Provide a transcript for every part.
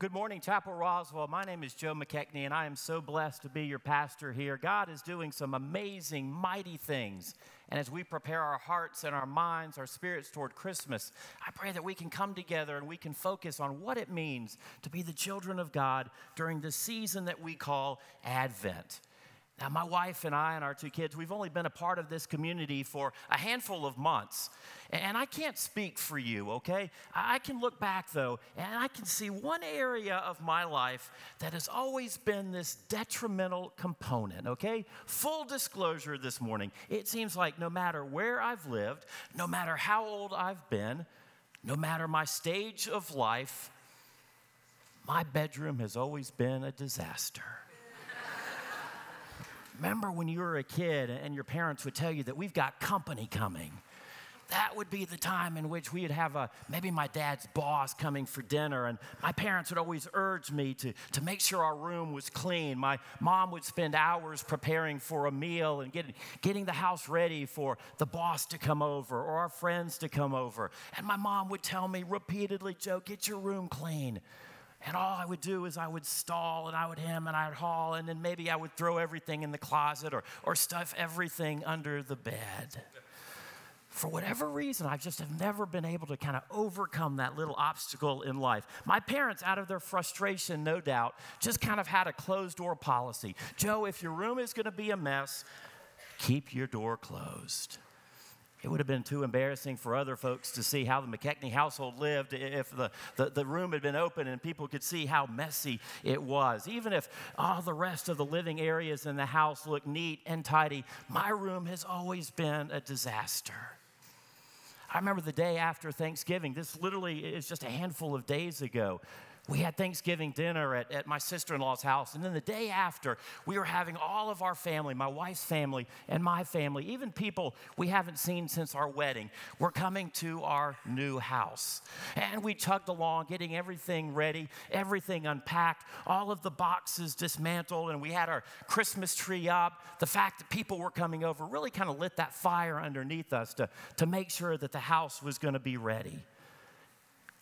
good morning, Chapel Roswell. My name is Joe McKechnie, and I am so blessed to be your pastor here. God is doing some amazing, mighty things. And as we prepare our hearts and our minds, our spirits toward Christmas, I pray that we can come together and we can focus on what it means to be the children of God during the season that we call Advent. Now, my wife and I and our two kids, we've only been a part of this community for a handful of months. And I can't speak for you, okay? I can look back, though, and I can see one area of my life that has always been this detrimental component, okay? Full disclosure this morning it seems like no matter where I've lived, no matter how old I've been, no matter my stage of life, my bedroom has always been a disaster. Remember when you were a kid and your parents would tell you that we've got company coming? That would be the time in which we'd have a maybe my dad's boss coming for dinner, and my parents would always urge me to, to make sure our room was clean. My mom would spend hours preparing for a meal and getting, getting the house ready for the boss to come over or our friends to come over. And my mom would tell me repeatedly, Joe, get your room clean. And all I would do is I would stall and I would hem and I would haul, and then maybe I would throw everything in the closet or, or stuff everything under the bed. For whatever reason, I just have never been able to kind of overcome that little obstacle in life. My parents, out of their frustration, no doubt, just kind of had a closed door policy. Joe, if your room is going to be a mess, keep your door closed. It would have been too embarrassing for other folks to see how the McKechnie household lived if the, the, the, room had been open and people could see how messy it was. Even if all the rest of the living areas in the house look neat and tidy, my room has always been a disaster. I remember the day after Thanksgiving, this literally is just a handful of days ago we had Thanksgiving dinner at, at my sister in law's house. And then the day after, we were having all of our family, my wife's family and my family, even people we haven't seen since our wedding, were coming to our new house. And we chugged along, getting everything ready, everything unpacked, all of the boxes dismantled, and we had our Christmas tree up. The fact that people were coming over really kind of lit that fire underneath us to, to make sure that the house was going to be ready.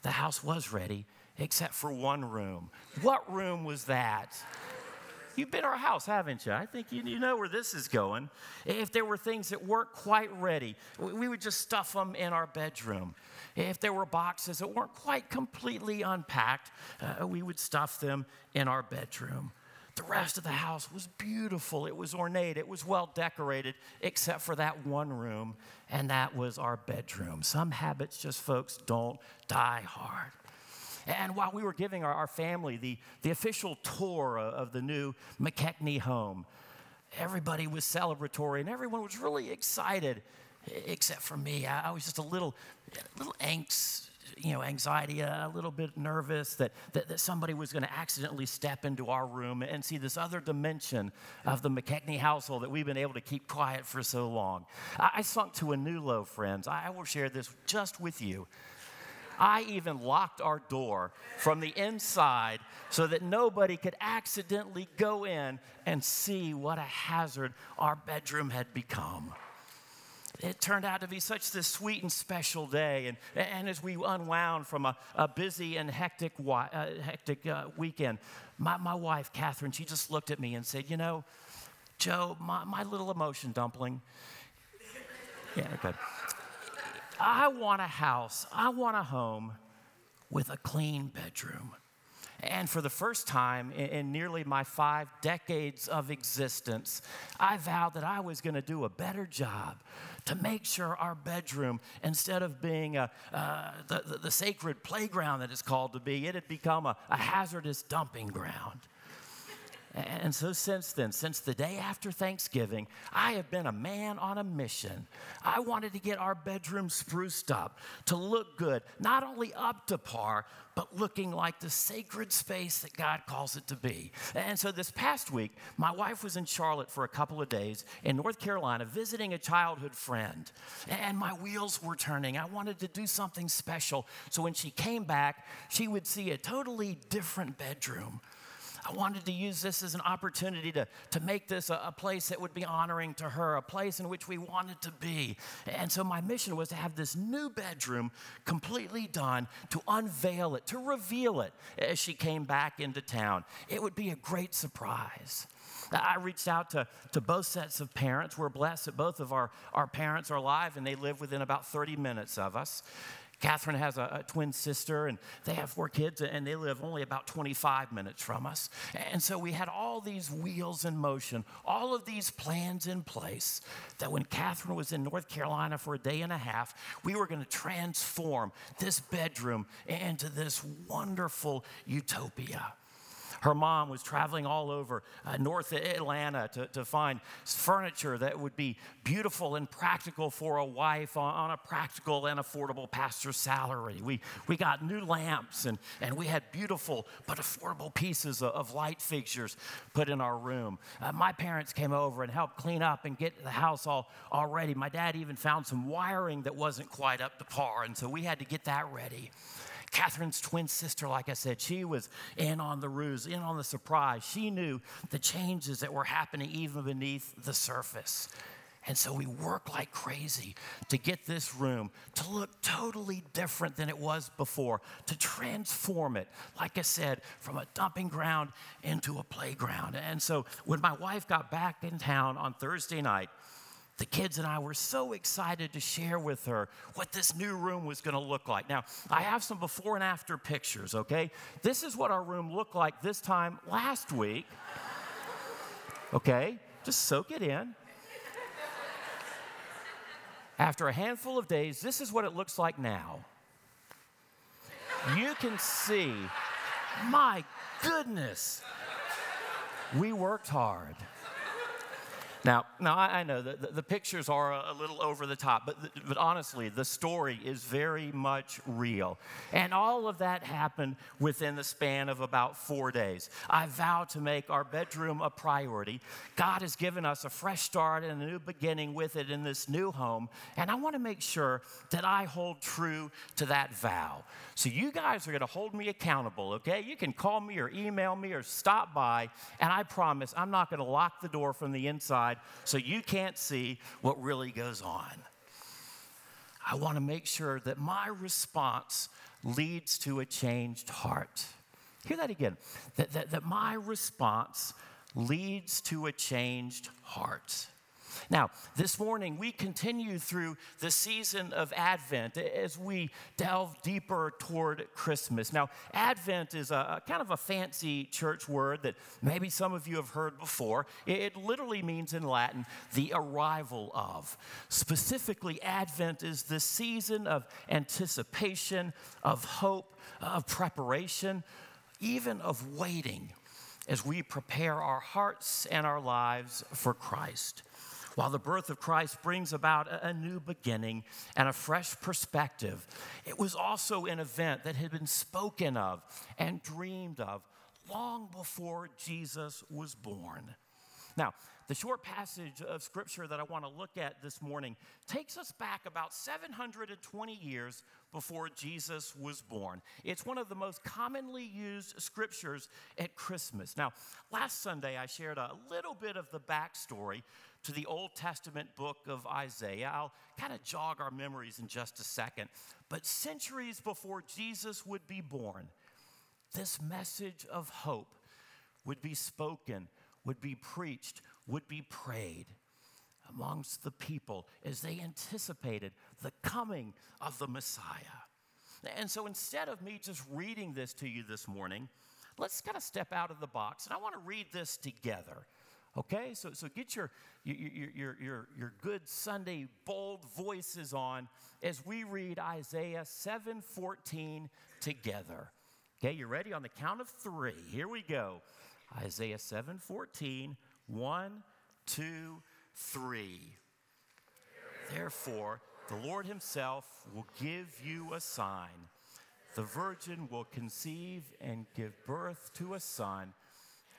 The house was ready except for one room. What room was that? You've been our house, haven't you? I think you, you know where this is going. If there were things that weren't quite ready, we would just stuff them in our bedroom. If there were boxes that weren't quite completely unpacked, uh, we would stuff them in our bedroom. The rest of the house was beautiful. It was ornate. It was well decorated, except for that one room, and that was our bedroom. Some habits just, folks, don't die hard. And while we were giving our, our family the, the official tour of the new McKechnie home, everybody was celebratory and everyone was really excited, except for me. I, I was just a little, little angst you know, anxiety, a little bit nervous that, that, that somebody was going to accidentally step into our room and see this other dimension of the McKechnie household that we've been able to keep quiet for so long. I, I sunk to a new low, friends. I will share this just with you. I even locked our door from the inside so that nobody could accidentally go in and see what a hazard our bedroom had become. It turned out to be such this sweet and special day. And, and as we unwound from a, a busy and hectic, uh, hectic uh, weekend, my, my wife, Catherine, she just looked at me and said, You know, Joe, my, my little emotion dumpling. Yeah, good. I want a house, I want a home with a clean bedroom. And for the first time in, nearly my five decades of existence, I vowed that I was going to do a better job to make sure our bedroom, instead of being a, uh, the, the, the, sacred playground that it's called to be, it had become a, a hazardous dumping ground. And so, since then, since the day after Thanksgiving, I have been a man on a mission. I wanted to get our bedroom spruced up to look good, not only up to par, but looking like the sacred space that God calls it to be. And so, this past week, my wife was in Charlotte for a couple of days in North Carolina visiting a childhood friend. And my wheels were turning. I wanted to do something special. So, when she came back, she would see a totally different bedroom I wanted to use this as an opportunity to, to make this a, a, place that would be honoring to her, a place in which we wanted to be. And so my mission was to have this new bedroom completely done, to unveil it, to reveal it as she came back into town. It would be a great surprise. I reached out to, to both sets of parents. We're blessed that both of our, our parents are alive and they live within about 30 minutes of us. Catherine has a, a, twin sister, and they have four kids, and they live only about 25 minutes from us. And so we had all these wheels in motion, all of these plans in place that when Catherine was in North Carolina for a day and a half, we were going to transform this bedroom into this wonderful utopia. Her mom was traveling all over uh, North Atlanta to, to find furniture that would be beautiful and practical for a wife on, on a practical and affordable pastor's salary. We, we got new lamps and, and we had beautiful but affordable pieces of, of light fixtures put in our room. Uh, my parents came over and helped clean up and get the house all, all ready. My dad even found some wiring that wasn't quite up to par, and so we had to get that ready. Catherine's twin sister, like I said, she was in on the ruse, in on the surprise. She knew the changes that were happening even beneath the surface. And so we worked like crazy to get this room to look totally different than it was before, to transform it, like I said, from a dumping ground into a playground. And so when my wife got back in town on Thursday night, the kids and I were so excited to share with her what this new room was going to look like. Now, I have some before and after pictures, okay? This is what our room looked like this time last week. Okay? Just soak it in. After a handful of days, this is what it looks like now. You can see, my goodness, we worked hard. Now, now I, I know that the, the, pictures are a, little over the top, but, the, but honestly, the story is very much real. And all of that happened within the span of about four days. I vow to make our bedroom a priority. God has given us a fresh start and a new beginning with it in this new home. And I want to make sure that I hold true to that vow. So you guys are going to hold me accountable, okay? You can call me or email me or stop by, and I promise I'm not going to lock the door from the inside so you can't see what really goes on. I want to make sure that my response leads to a changed heart. Hear that again that, that, that my response leads to a changed heart. Now, this morning we continue through the season of Advent as we delve deeper toward Christmas. Now, Advent is a, kind of a fancy church word that maybe some of you have heard before. It, it literally means in Latin the arrival of. Specifically, Advent is the season of anticipation, of hope, of preparation, even of waiting as we prepare our hearts and our lives for Christ. While the birth of Christ brings about a, new beginning and a fresh perspective, it was also an event that had been spoken of and dreamed of long before Jesus was born. Now, the short passage of scripture that I want to look at this morning takes us back about 720 years before Jesus was born. It's one of the most commonly used scriptures at Christmas. Now, last Sunday I shared a little bit of the backstory to the Old Testament book of Isaiah. I'll kind of jog our memories in just a second. But centuries before Jesus would be born, this message of hope would be spoken, would be preached, would be prayed amongst the people as they anticipated the coming of the Messiah. And so instead of me just reading this to you this morning, let's kind of step out of the box and I want to read this together. Okay, so, so get your, your, your, your, your good Sunday bold voices on as we read Isaiah 7:14 together. Okay, you ready? On the count of three, here we go. Isaiah 7:14, one, two, three. Therefore, the Lord Himself will give you a sign. The virgin will conceive and give birth to a son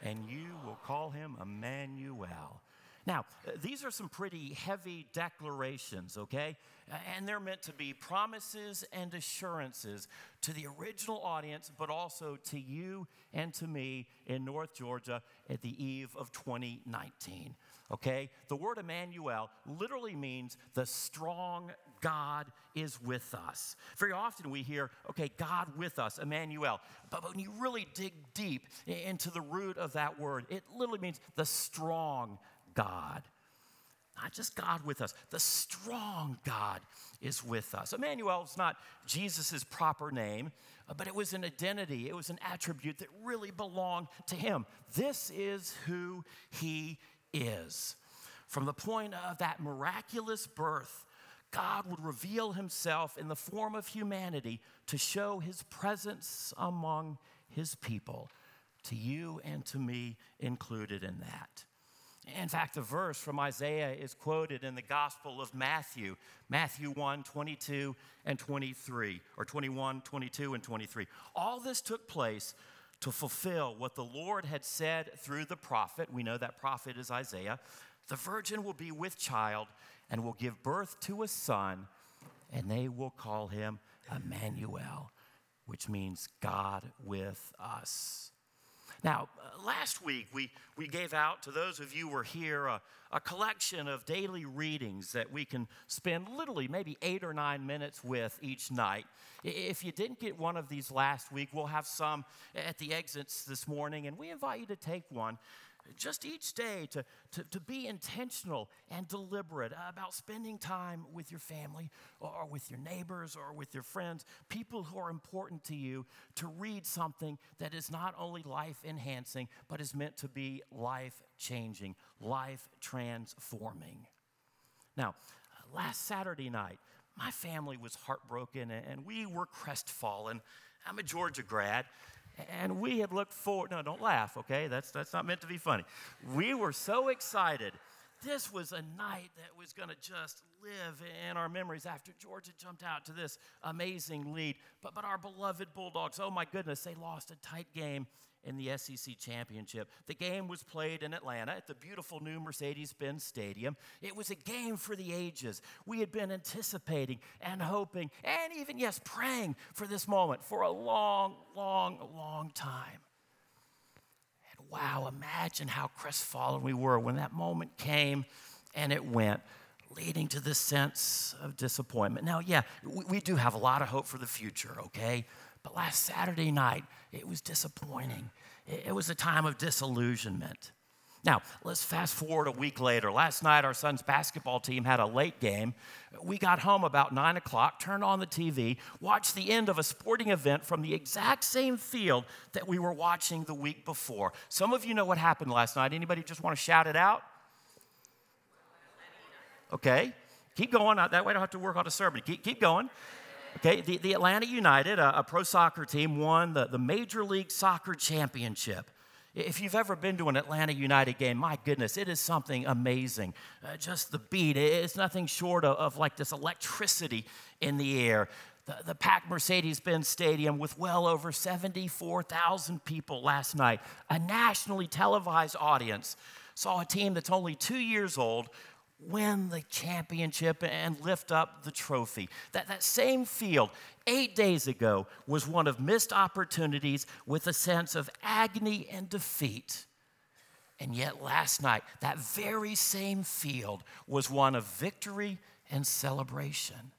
and you will call him Emmanuel. Now, uh, these are some pretty heavy declarations, okay? And they're meant to be promises and assurances to the original audience, but also to you and to me in North Georgia at the eve of 2019. Okay? The word Emmanuel literally means the strong God is with us. Very often we hear, okay, God with us, Emmanuel. But when you really dig deep into the root of that word, it literally means the strong God. Not just God with us, the strong God is with us. Emmanuel is not Jesus' proper name, uh, but it was an identity, it was an attribute that really belonged to him. This is who he is. From the point of that miraculous birth, God would reveal himself in the form of humanity to show his presence among his people, to you and to me included in that. In fact, the verse from Isaiah is quoted in the Gospel of Matthew, Matthew 1 22 and 23, or 21, 22, and 23. All this took place to fulfill what the Lord had said through the prophet. We know that prophet is Isaiah. The virgin will be with child and will give birth to a son, and they will call him Emmanuel, which means God with us. Now, uh, last week we, we gave out to those of you who were here a, a collection of daily readings that we can spend literally maybe eight or nine minutes with each night. If you didn't get one of these last week, we'll have some at the exits this morning, and we invite you to take one just each day to, to, to be intentional and deliberate about spending time with your family or with your neighbors or with your friends, people who are important to you, to read something that is not only life enhancing, but is meant to be life changing, life transforming. Now, last Saturday night, my family was heartbroken and we were crestfallen. I'm a Georgia grad, and we had looked forward, no, don't laugh, okay? That's, that's not meant to be funny. We were so excited. This was a night that was going to just live in our memories after Georgia jumped out to this amazing lead. But, but our beloved Bulldogs, oh my goodness, they lost a tight game in the SEC championship. The game was played in Atlanta at the beautiful new Mercedes Benz Stadium. It was a game for the ages. We had been anticipating and hoping and even, yes, praying for this moment for a long, long, long time. And wow, imagine how crestfallen we were when that moment came and it went leading to this sense of disappointment. Now, yeah, we, we, do have a lot of hope for the future, okay? But last Saturday night, it was disappointing. It was a time of disillusionment. Now, let's fast forward a week later. Last night, our son's basketball team had a late game. We got home about 9 o'clock, turned on the TV, watched the end of a sporting event from the exact same field that we were watching the week before. Some of you know what happened last night. Anybody just want to shout it out? Okay, keep going. That way I don't have to work on a sermon. Keep, keep going. Okay, the, the Atlanta United, a, a, pro soccer team, won the, the Major League Soccer Championship. If you've ever been to an Atlanta United game, my goodness, it is something amazing. Uh, just the beat, it's nothing short of, of, like this electricity in the air. The, the packed Mercedes Benz Stadium with well over 74,000 people last night, a nationally televised audience, saw a team that's only two years old win the championship and lift up the trophy. That, that same field, eight days ago, was one of missed opportunities with a sense of agony and defeat. And yet, last night, that very same field was one of victory and celebration.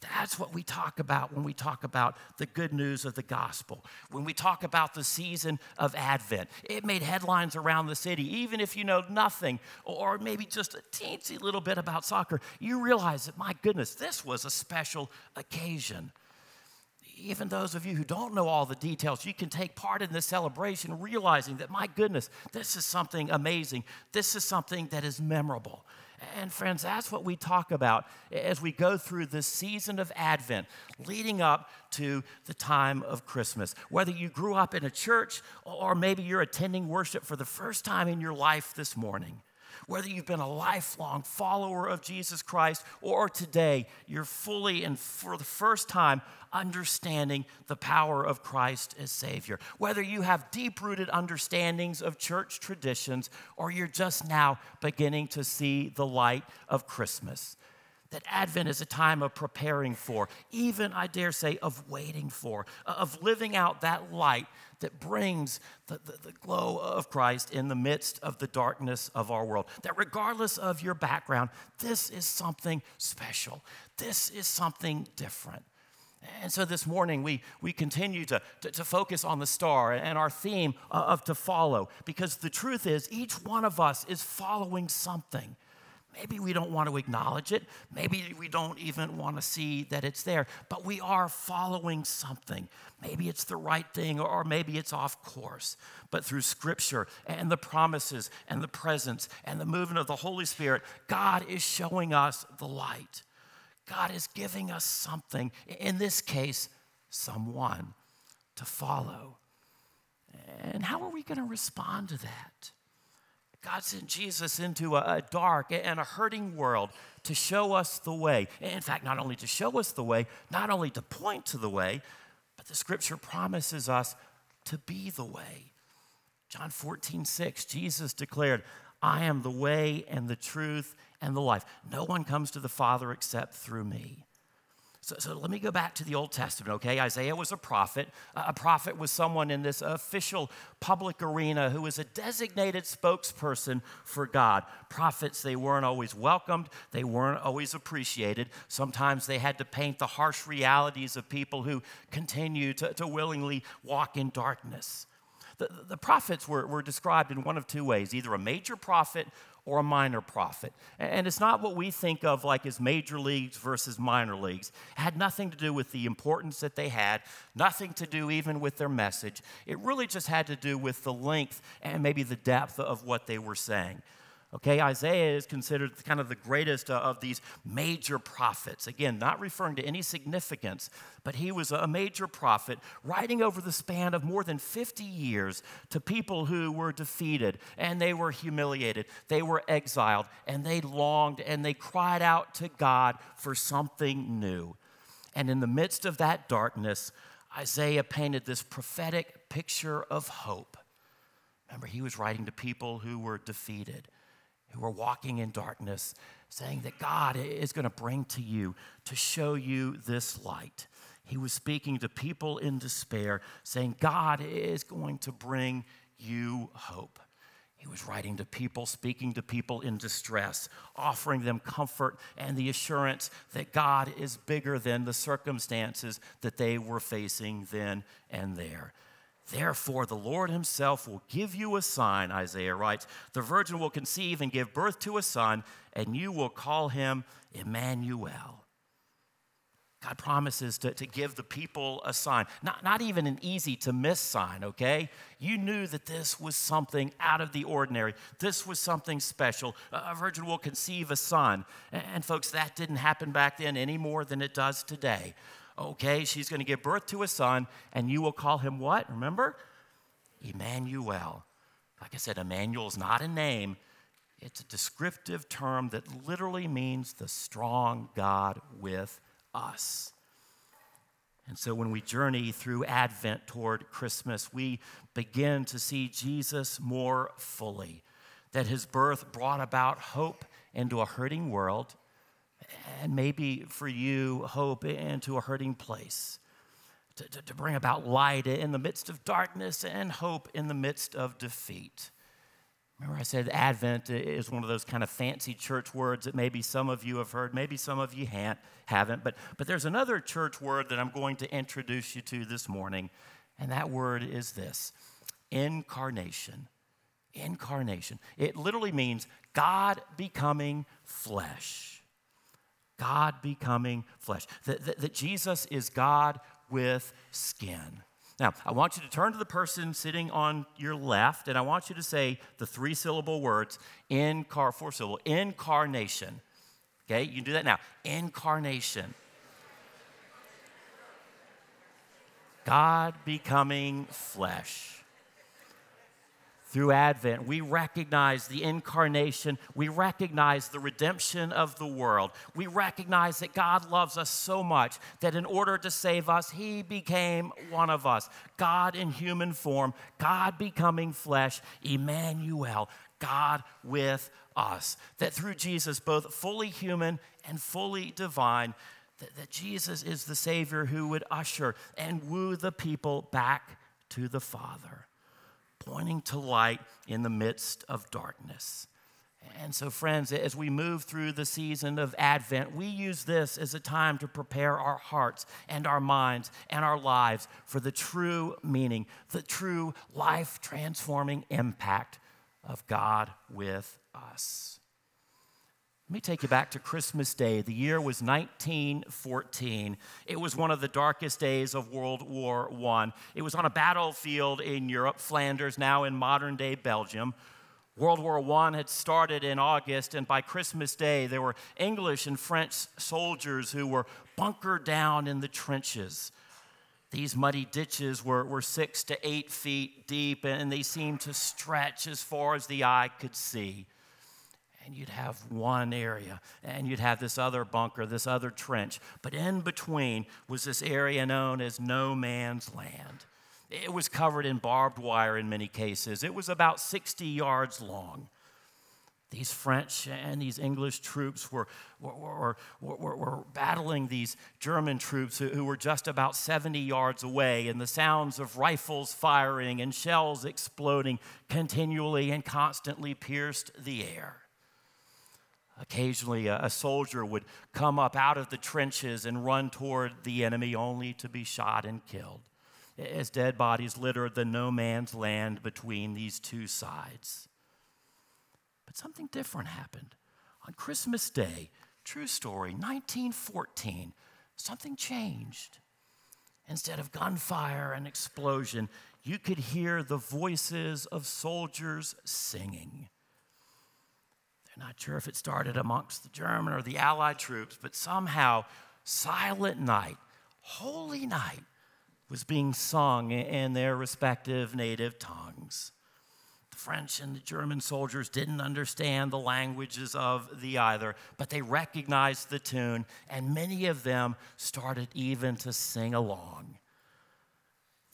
That's what we talk about when we talk about the good news of the gospel. When we talk about the season of Advent, it made headlines around the city. Even if you know nothing or maybe just a teensy little bit about soccer, you realize that, my goodness, this was a special occasion. Even those of you who don't know all the details, you can take part in this celebration realizing that, my goodness, this is something amazing. This is something that is memorable. And friends, that's what we talk about as we go through this season of Advent, leading up to the time of Christmas. Whether you grew up in a church or maybe you're attending worship for the first time in your life this morning, whether you've been a lifelong follower of Jesus Christ or today you're fully and for the first time understanding the power of Christ as Savior. Whether you have deep rooted understandings of church traditions or you're just now beginning to see the light of Christmas. That Advent is a time of preparing for, even, I dare say, of waiting for, uh, of living out that light that brings the, the, the, glow of Christ in the midst of the darkness of our world. That regardless of your background, this is something special. This is something different. And so this morning, we, we continue to, to, to, focus on the star and our theme uh, of to follow, because the truth is, each one of us is following something. Maybe we don't want to acknowledge it. Maybe we don't even want to see that it's there, but we are following something. Maybe it's the right thing or maybe it's off course. But through scripture and the promises and the presence and the movement of the Holy Spirit, God is showing us the light. God is giving us something, in this case, someone to follow. And how are we going to respond to that? God sent Jesus into a, dark and a hurting world to show us the way. In fact, not only to show us the way, not only to point to the way, but the scripture promises us to be the way. John 14, 6, Jesus declared, I am the way and the truth and the life. No one comes to the Father except through me. So, so, let me go back to the Old Testament, okay? Isaiah was a prophet. A prophet was someone in this official public arena who was a designated spokesperson for God. Prophets, they weren't always welcomed, they weren't always appreciated. Sometimes they had to paint the harsh realities of people who continue to, to willingly walk in darkness. The, the prophets were, were described in one of two ways either a major prophet or a minor prophet. And it's not what we think of like as major leagues versus minor leagues. It had nothing to do with the importance that they had, nothing to do even with their message. It really just had to do with the length and maybe the depth of what they were saying. Okay, Isaiah is considered kind of the greatest of these major prophets. Again, not referring to any significance, but he was a major prophet writing over the span of more than 50 years to people who were defeated and they were humiliated, they were exiled, and they longed and they cried out to God for something new. And in the midst of that darkness, Isaiah painted this prophetic picture of hope. Remember, he was writing to people who were defeated who are walking in darkness, saying that God is going to bring to you to show you this light. He was speaking to people in despair, saying, God is going to bring you hope. He was writing to people, speaking to people in distress, offering them comfort and the assurance that God is bigger than the circumstances that they were facing then and there. Therefore, the Lord Himself will give you a sign, Isaiah writes. The virgin will conceive and give birth to a son, and you will call him Emmanuel. God promises to, to give the people a sign, not, not even an easy to miss sign, okay? You knew that this was something out of the ordinary. This was something special. A virgin will conceive a son. And, and folks, that didn't happen back then any more than it does today. Okay, she's going to give birth to a son, and you will call him what? Remember? Emmanuel. Like I said, Emmanuel is not a name, it's a descriptive term that literally means the strong God with us. And so when we journey through Advent toward Christmas, we begin to see Jesus more fully. That his birth brought about hope into a hurting world, and maybe for you, hope into a hurting place. To, to, to, bring about light in the midst of darkness and hope in the midst of defeat. Remember, I said Advent is one of those kind of fancy church words that maybe some of you have heard, maybe some of you haven't. But, but there's another church word that I'm going to introduce you to this morning, and that word is this incarnation. Incarnation. It literally means God becoming flesh. God becoming flesh. That, that, that Jesus is God with skin. Now, I want you to turn to the person sitting on your left, and I want you to say the three syllable words, incar, four syllable, incarnation. Okay, you can do that now. Incarnation. God becoming flesh. Through Advent, we recognize the incarnation. We recognize the redemption of the world. We recognize that God loves us so much that in order to save us, He became one of us. God in human form, God becoming flesh, Emmanuel, God with us. That through Jesus, both fully human and fully divine, that, that Jesus is the Savior who would usher and woo the people back to the Father pointing to light in the midst of darkness. And so, friends, as we move through the season of Advent, we use this as a time to prepare our hearts and our minds and our lives for the true meaning, the true life transforming impact of God with us. Let me take you back to Christmas Day. The year was 1914. It was one of the darkest days of World War I. It was on a battlefield in Europe, Flanders, now in modern day Belgium. World War I had started in August, and by Christmas Day, there were English and French soldiers who were bunkered down in the trenches. These muddy ditches were, were six to eight feet deep, and they seemed to stretch as far as the eye could see and you'd have one area, and you'd have this other bunker, this other trench. But in between was this area known as no man's land. It was covered in barbed wire in many cases, it was about 60 yards long. These French and these English troops were, were, were, were, were battling these German troops who, who were just about 70 yards away, and the sounds of rifles firing and shells exploding continually and constantly pierced the air. Occasionally, a, soldier would come up out of the trenches and run toward the enemy only to be shot and killed as dead bodies littered the no man's land between these two sides. But something different happened. On Christmas Day, true story, 1914, something changed. Instead of gunfire and explosion, you could hear the voices of soldiers singing. Not sure if it started amongst the German or the Allied troops, but somehow Silent Night, Holy Night, was being sung in their respective native tongues. The French and the German soldiers didn't understand the languages of the either, but they recognized the tune, and many of them started even to sing along.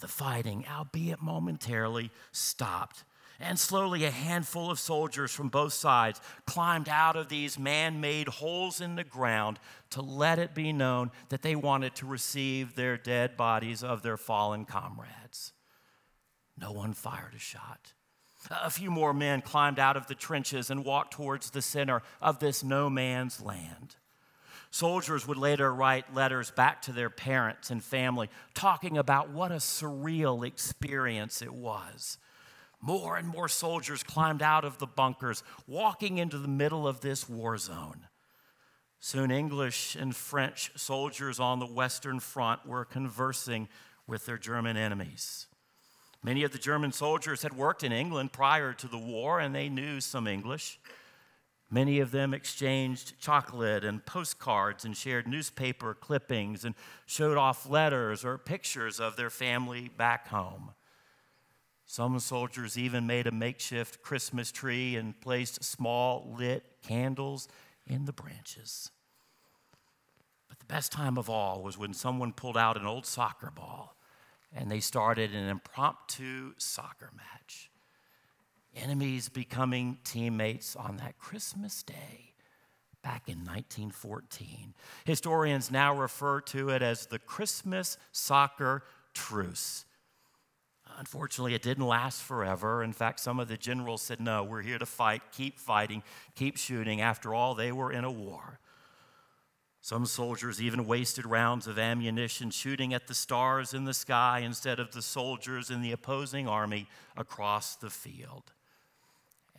The fighting, albeit momentarily, stopped and slowly, a handful of soldiers from both sides climbed out of these man made holes in the ground to let it be known that they wanted to receive their dead bodies of their fallen comrades. No one fired a shot. A few more men climbed out of the trenches and walked towards the center of this no man's land. Soldiers would later write letters back to their parents and family, talking about what a surreal experience it was more and more soldiers climbed out of the bunkers, walking into the middle of this war zone. Soon, English and French soldiers on the Western Front were conversing with their German enemies. Many of the German soldiers had worked in England prior to the war and they knew some English. Many of them exchanged chocolate and postcards and shared newspaper clippings and showed off letters or pictures of their family back home. Some soldiers even made a makeshift Christmas tree and placed small lit candles in the branches. But the best time of all was when someone pulled out an old soccer ball and they started an impromptu soccer match. Enemies becoming teammates on that Christmas day back in 1914. Historians now refer to it as the Christmas soccer truce. Unfortunately, it didn't last forever. In fact, some of the generals said, No, we're here to fight, keep fighting, keep shooting. After all, they were in a war. Some soldiers even wasted rounds of ammunition shooting at the stars in the sky instead of the soldiers in the opposing army across the field.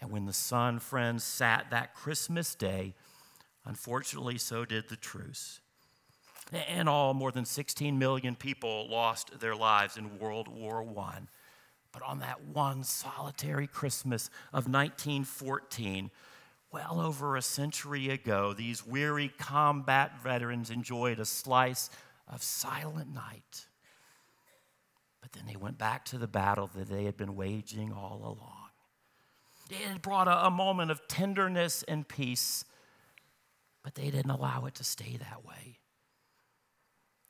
And when the sun, friends, sat that Christmas day, unfortunately, so did the truce. In all, more than 16 million people lost their lives in World War I. But on that one solitary Christmas of 1914, well over a century ago, these weary combat veterans enjoyed a slice of silent night. But then they went back to the battle that they had been waging all along. It brought a, a moment of tenderness and peace, but they didn't allow it to stay that way.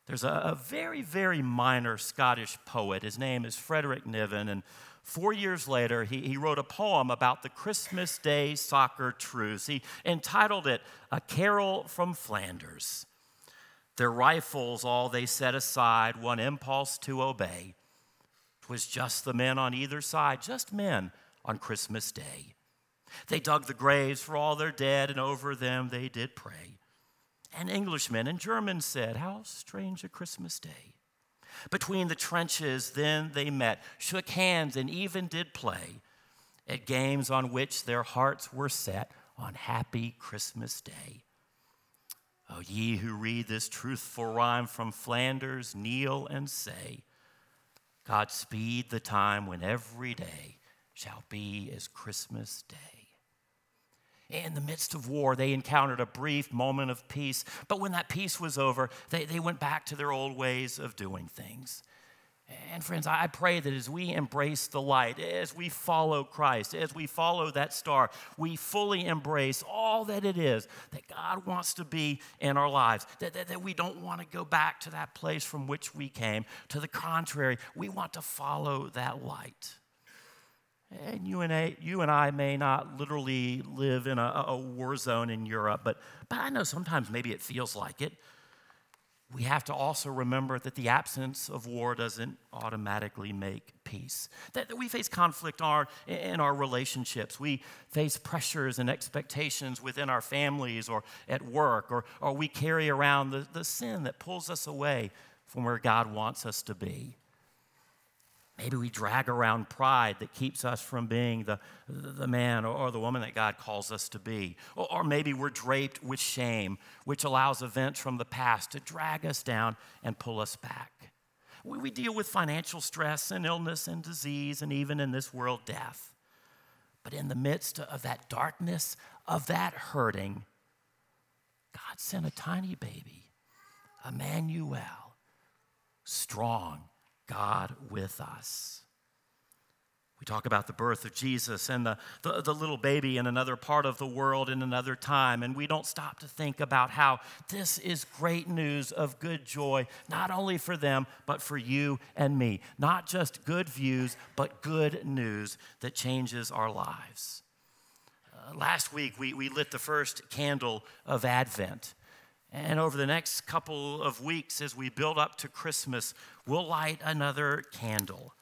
There's a, a, very, very minor Scottish poet. His name is Frederick Niven, and four years later, he, he wrote a poem about the Christmas Day soccer truce. He entitled it A Carol from Flanders. Their rifles, all they set aside, one impulse to obey. Twas just the men on either side, just men on Christmas Day. They dug the graves for all their dead, and over them they did pray. And Englishmen and Germans said, How strange a Christmas day. Between the trenches, then they met, shook hands, and even did play at games on which their hearts were set on happy Christmas Day. Oh, ye who read this truthful rhyme from Flanders, kneel and say, God speed the time when every day shall be as Christmas Day. In the midst of war, they encountered a brief moment of peace, but when that peace was over, they, they went back to their old ways of doing things. And friends, I pray that as we embrace the light, as we follow Christ, as we follow that star, we fully embrace all that it is that God wants to be in our lives. That, that, that, we don't want to go back to that place from which we came. To the contrary, we want to follow that light. And you and I, you and I may not literally live in a, a war zone in Europe, but, but I know sometimes maybe it feels like it we have to also remember that the absence of war doesn't automatically make peace. That, that we face conflict our, in our relationships. We face pressures and expectations within our families or at work, or, or we carry around the, the sin that pulls us away from where God wants us to be. Maybe we drag around pride that keeps us from being the, the man or the woman that God calls us to be. Or, maybe we're draped with shame, which allows events from the past to drag us down and pull us back. We, we deal with financial stress and illness and disease and even in this world, death. But in the midst of that darkness, of that hurting, God sent a tiny baby, Emmanuel, strong God with us. We talk about the birth of Jesus and the, the, the, little baby in another part of the world in another time, and we don't stop to think about how this is great news of good joy, not only for them, but for you and me. Not just good views, but good news that changes our lives. Uh, last week, we, we lit the first candle of Advent. And over the next couple of weeks, as we build up to Christmas, we'll light another candle.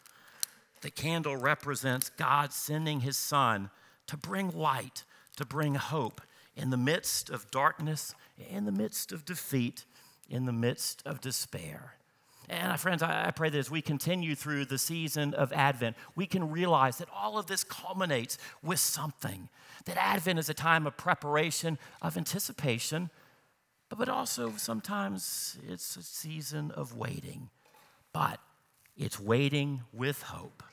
The candle represents God sending his Son to bring light, to bring hope in the midst of darkness, in the midst of defeat, in the midst of despair. And uh, friends, I pray that as we continue through the season of Advent, we can realize that all of this culminates with something. That Advent is a time of preparation, of anticipation, but also sometimes it's a season of waiting. But it's waiting with hope,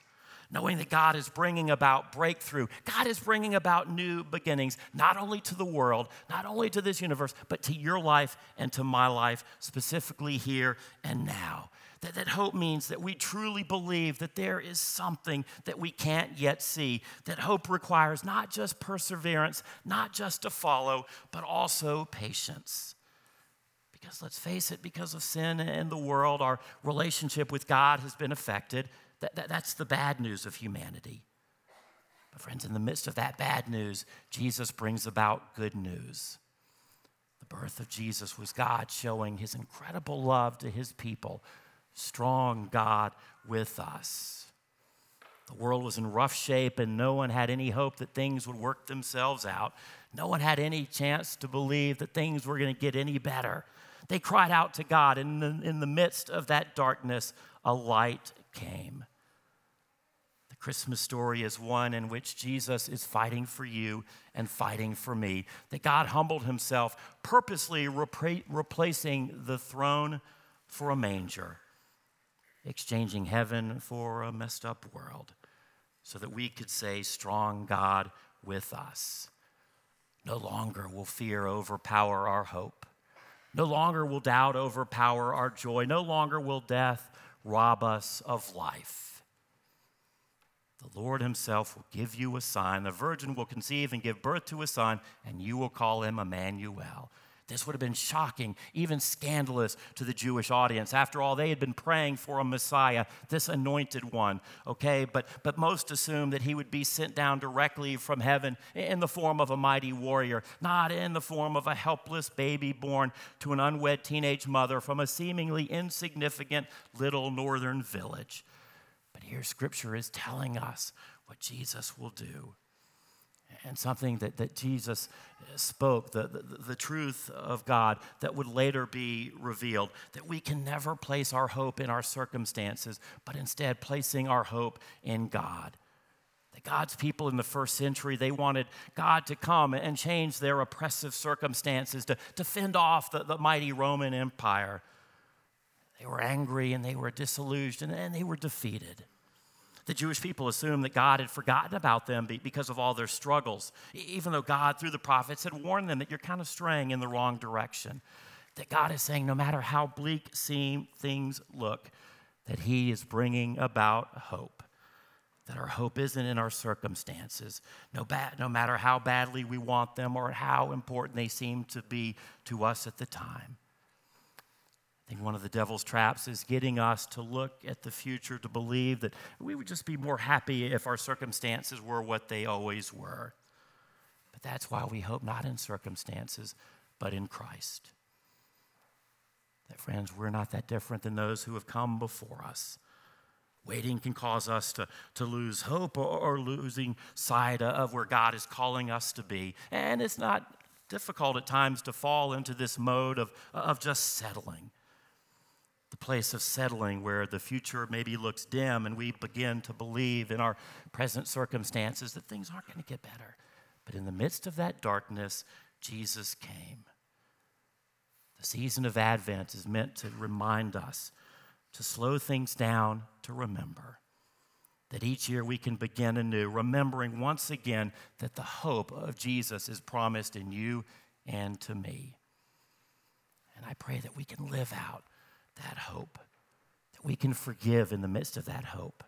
knowing that God is bringing about breakthrough. God is bringing about new beginnings, not only to the world, not only to this universe, but to your life and to my life, specifically here and now. That, that hope means that we truly believe that there is something that we can't yet see. That hope requires not just perseverance, not just to follow, but also patience. Because let's face it, because of sin and the world, our relationship with God has been affected. That, that, that's the bad news of humanity. But, friends, in the midst of that bad news, Jesus brings about good news. The birth of Jesus was God showing his incredible love to his people, strong God with us. The world was in rough shape, and no one had any hope that things would work themselves out. No one had any chance to believe that things were going to get any better. They cried out to God, and in the, in the midst of that darkness, a light came. The Christmas story is one in which Jesus is fighting for you and fighting for me. That God humbled himself, purposely repra- replacing the throne for a manger, exchanging heaven for a messed up world, so that we could say, Strong God with us. No longer will fear overpower our hope. No longer will doubt overpower our joy. No longer will death rob us of life. The Lord Himself will give you a sign. The virgin will conceive and give birth to a son, and you will call him Emmanuel. This would have been shocking, even scandalous to the Jewish audience. After all, they had been praying for a Messiah, this anointed one, okay? But, but most assumed that he would be sent down directly from heaven in the form of a mighty warrior, not in the form of a helpless baby born to an unwed teenage mother from a seemingly insignificant little northern village. But here, Scripture is telling us what Jesus will do and something that, that Jesus spoke, the, the, the, truth of God that would later be revealed, that we can never place our hope in our circumstances, but instead placing our hope in God. That God's people in the first century, they wanted God to come and change their oppressive circumstances, to, to fend off the, the mighty Roman Empire. They were angry and they were disillusioned and they were defeated. The Jewish people assumed that God had forgotten about them because of all their struggles, even though God, through the prophets, had warned them that you're kind of straying in the wrong direction. That God is saying, no matter how bleak seem things look, that He is bringing about hope. That our hope isn't in our circumstances, no, ba- no matter how badly we want them or how important they seem to be to us at the time think one of the devil's traps is getting us to look at the future, to believe that we would just be more happy if our circumstances were what they always were. But that's why we hope not in circumstances, but in Christ. That, friends, we're not that different than those who have come before us. Waiting can cause us to, to lose hope or, or losing sight of where God is calling us to be. And it's not difficult at times to fall into this mode of, of just settling place of settling where the future maybe looks dim and we begin to believe in our present circumstances that things aren't going to get better. But in the midst of that darkness, Jesus came. The season of Advent is meant to remind us to slow things down, to remember that each year we can begin anew, remembering once again that the hope of Jesus is promised in you and to me. And I pray that we can live out that hope, that we can forgive in the midst of that hope,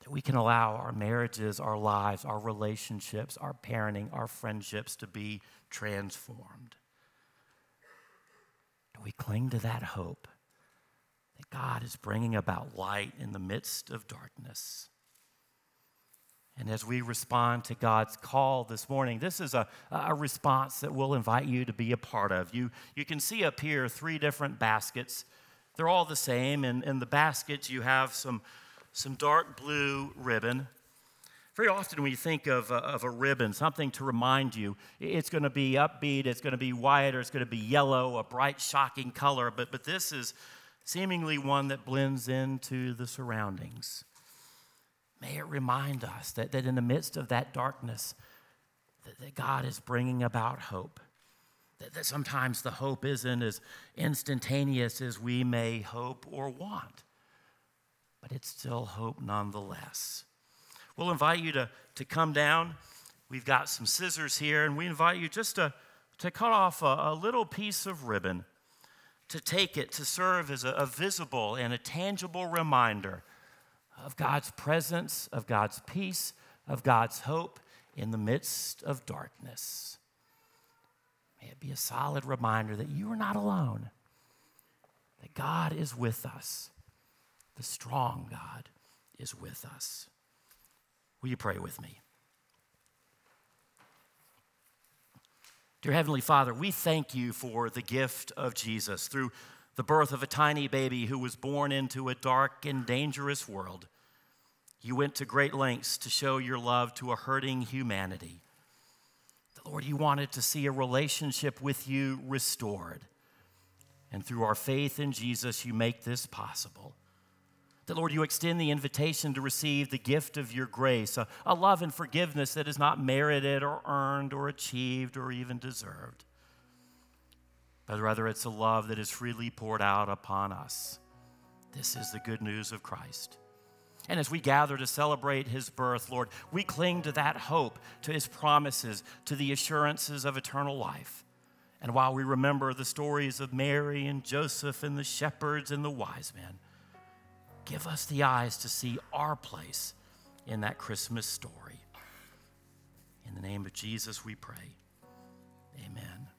that we can allow our marriages, our lives, our relationships, our parenting, our friendships to be transformed. Do we cling to that hope that God is bringing about light in the midst of darkness? And as we respond to God's call this morning, this is a, a response that we'll invite you to be a part of. You, you can see up here three different baskets they're all the same. And in the baskets, you have some, some dark blue ribbon. Very often, when you think of a, of a ribbon, something to remind you, it's going to be upbeat, it's going to be white, or it's going to be yellow, a bright, shocking color. But, but this is seemingly one that blends into the surroundings. May it remind us that, that in the midst of that darkness, that, that God is bringing about hope that sometimes the hope isn't as instantaneous as we may hope or want, but it's still hope nonetheless. We'll invite you to, to come down. We've got some scissors here, and we invite you just to, to cut off a, a little piece of ribbon, to take it to serve as a, a visible and a tangible reminder of God's presence, of God's peace, of God's hope in the midst of darkness. May it be a solid reminder that you are not alone, that God is with us. The strong God is with us. Will you pray with me? Dear Heavenly Father, we thank you for the gift of Jesus through the birth of a tiny baby who was born into a dark and dangerous world. You went to great lengths to show your love to a hurting humanity. Lord, you wanted to see a relationship with you restored. And through our faith in Jesus, you make this possible. That, Lord, you extend the invitation to receive the gift of your grace, a, a, love and forgiveness that is not merited or earned or achieved or even deserved, but rather it's a love that is freely poured out upon us. This is the good news of Christ. And as we gather to celebrate his birth, Lord, we cling to that hope, to his promises, to the assurances of eternal life. And while we remember the stories of Mary and Joseph and the shepherds and the wise men, give us the eyes to see our place in that Christmas story. In the name of Jesus, we pray. Amen.